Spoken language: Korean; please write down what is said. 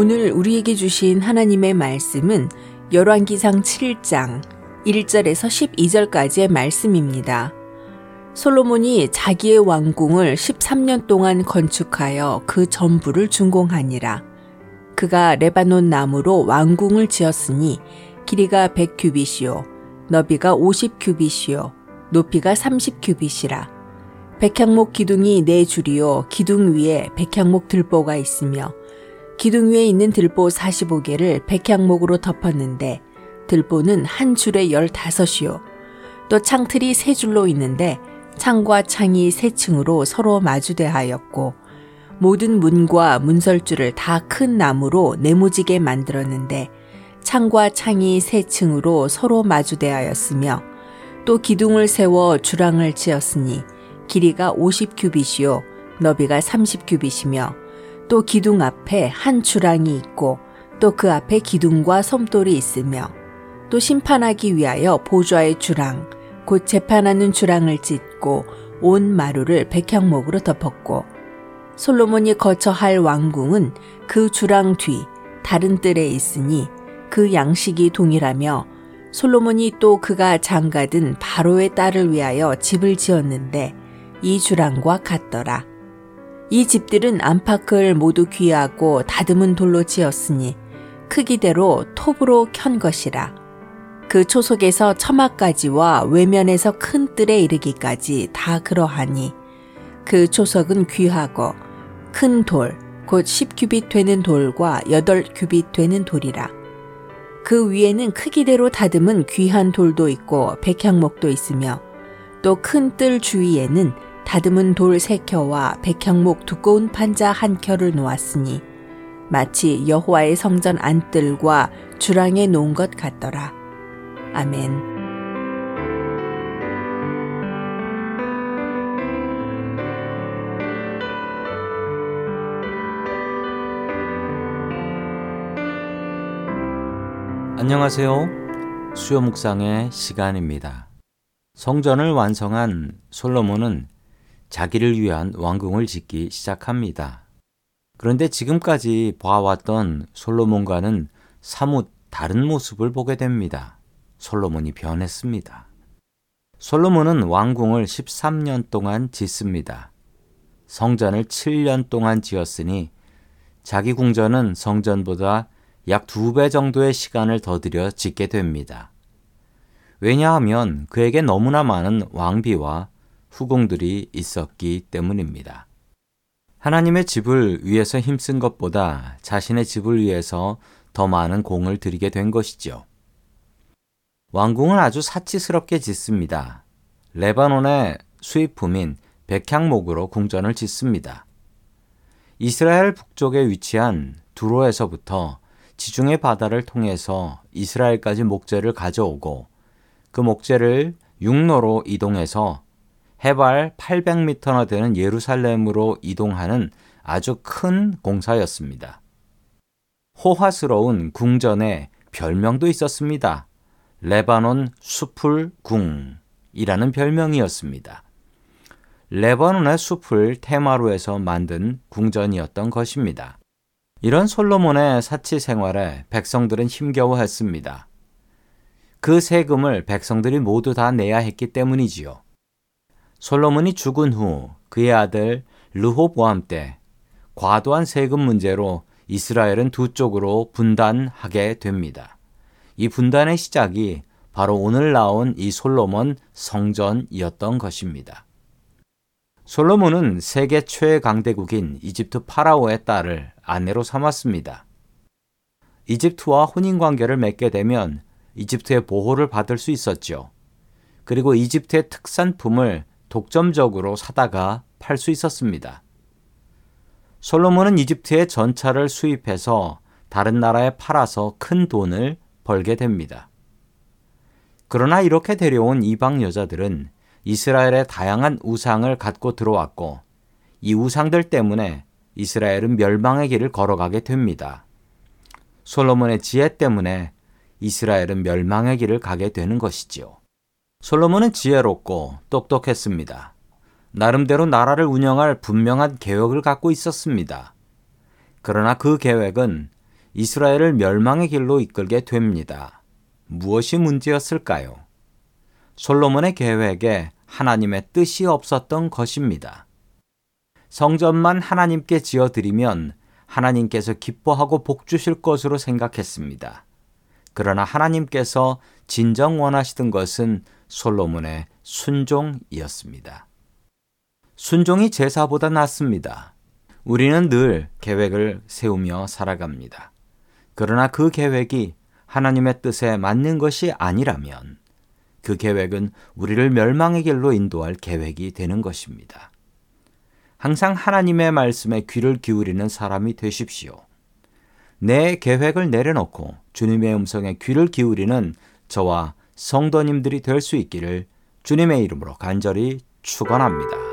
오늘 우리에게 주신 하나님의 말씀은 열왕기상 7장 1절에서 12절까지의 말씀입니다. 솔로몬이 자기의 왕궁을 13년 동안 건축하여 그 전부를 준공하니라. 그가 레바논 나무로 왕궁을 지었으니 길이가 100규빗이요 너비가 50규빗이요 높이가 30규빗이라. 백향목 기둥이 네 줄이요 기둥 위에 백향목 들보가 있으며 기둥 위에 있는 들보 45개를 백향목으로 덮었는데 들보는 한 줄에 15이요. 또 창틀이 세 줄로 있는데 창과 창이 세 층으로 서로 마주대하였고 모든 문과 문설주를 다 큰 나무로 네모지게 만들었는데 창과 창이 세 층으로 서로 마주대하였으며 또 기둥을 세워 주랑을 지었으니 길이가 50 규빗이요 너비가 30 규빗이며 또 기둥 앞에 한 주랑이 있고 또 그 앞에 기둥과 섬돌이 있으며 또 심판하기 위하여 보좌의 주랑 곧 재판하는 주랑을 짓고 온 마루를 백향목으로 덮었고 솔로몬이 거처 할 왕궁은 그 주랑 뒤 다른 뜰에 있으니 그 양식이 동일하며 솔로몬이 또 그가 장가든 바로의 딸을 위하여 집을 지었는데 이 주랑과 같더라. 이 집들은 안팎을 모두 귀하고 다듬은 돌로 지었으니 크기대로 톱으로 켠 것이라. 그 초속에서 처마까지와 외면에서 큰 뜰에 이르기까지 다 그러하니 그 초석은 귀하고 큰 돌, 곧 10규빗 되는 돌과 8규빗 되는 돌이라. 그 위에는 크기대로 다듬은 귀한 돌도 있고 백향목도 있으며 또 큰 뜰 주위에는 다듬은 돌 세 켜와 백향목 두꺼운 판자 한 켜를 놓았으니 마치 여호와의 성전 안뜰과 주랑에 놓은 것 같더라. 아멘. 안녕하세요. 수요 묵상의 시간입니다. 성전을 완성한 솔로몬은 자기를 위한 왕궁을 짓기 시작합니다. 그런데 지금까지 봐왔던 솔로몬과는 사뭇 다른 모습을 보게 됩니다. 솔로몬이 변했습니다. 솔로몬은 왕궁을 13년 동안 짓습니다. 성전을 7년 동안 지었으니 자기 궁전은 성전보다 약 두 배 정도의 시간을 더 들여 짓게 됩니다. 왜냐하면 그에게 너무나 많은 왕비와 후궁들이 있었기 때문입니다. 하나님의 집을 위해서 힘쓴 것보다 자신의 집을 위해서 더 많은 공을 들이게 된 것이죠. 왕궁은 아주 사치스럽게 짓습니다. 레바논의 수입품인 백향목으로 궁전을 짓습니다. 이스라엘 북쪽에 위치한 두로에서부터 지중해 바다를 통해서 이스라엘까지 목재를 가져오고 그 목재를 육로로 이동해서 해발 800m나 되는 예루살렘으로 이동하는 아주 큰 공사였습니다. 호화스러운 궁전에 별명도 있었습니다. 레바논 숲을 궁이라는 별명이었습니다. 레바논의 숲을 테마로 해서 만든 궁전이었던 것입니다. 이런 솔로몬의 사치 생활에 백성들은 힘겨워했습니다. 그 세금을 백성들이 모두 다 내야 했기 때문이지요. 솔로몬이 죽은 후 그의 아들 르호보암 때 과도한 세금 문제로 이스라엘은 두 쪽으로 분단하게 됩니다. 이 분단의 시작이 바로 오늘 나온 이 솔로몬 성전이었던 것입니다. 솔로몬은 세계 최강대국인 이집트 파라오의 딸을 아내로 삼았습니다. 이집트와 혼인 관계를 맺게 되면 이집트의 보호를 받을 수 있었죠. 그리고 이집트의 특산품을 독점적으로 사다가 팔 수 있었습니다. 솔로몬은 이집트의 전차를 수입해서 다른 나라에 팔아서 큰 돈을 벌게 됩니다. 그러나 이렇게 데려온 이방 여자들은 이스라엘의 다양한 우상을 갖고 들어왔고 이 우상들 때문에 이스라엘은 멸망의 길을 걸어가게 됩니다. 솔로몬의 지혜 때문에 이스라엘은 멸망의 길을 가게 되는 것이지요. 솔로몬은 지혜롭고 똑똑했습니다. 나름대로 나라를 운영할 분명한 계획을 갖고 있었습니다. 그러나 그 계획은 이스라엘을 멸망의 길로 이끌게 됩니다. 무엇이 문제였을까요? 솔로몬의 계획에 하나님의 뜻이 없었던 것입니다. 성전만 하나님께 지어드리면 하나님께서 기뻐하고 복 주실 것으로 생각했습니다. 그러나 하나님께서 진정 원하시던 것은 솔로몬의 순종이었습니다. 순종이 제사보다 낫습니다. 우리는 늘 계획을 세우며 살아갑니다. 그러나 그 계획이 하나님의 뜻에 맞는 것이 아니라면 그 계획은 우리를 멸망의 길로 인도할 계획이 되는 것입니다. 항상 하나님의 말씀에 귀를 기울이는 사람이 되십시오. 내 계획을 내려놓고 주님의 음성에 귀를 기울이는 저와 성도님들이 될 수 있기를 주님의 이름으로 간절히 축원합니다.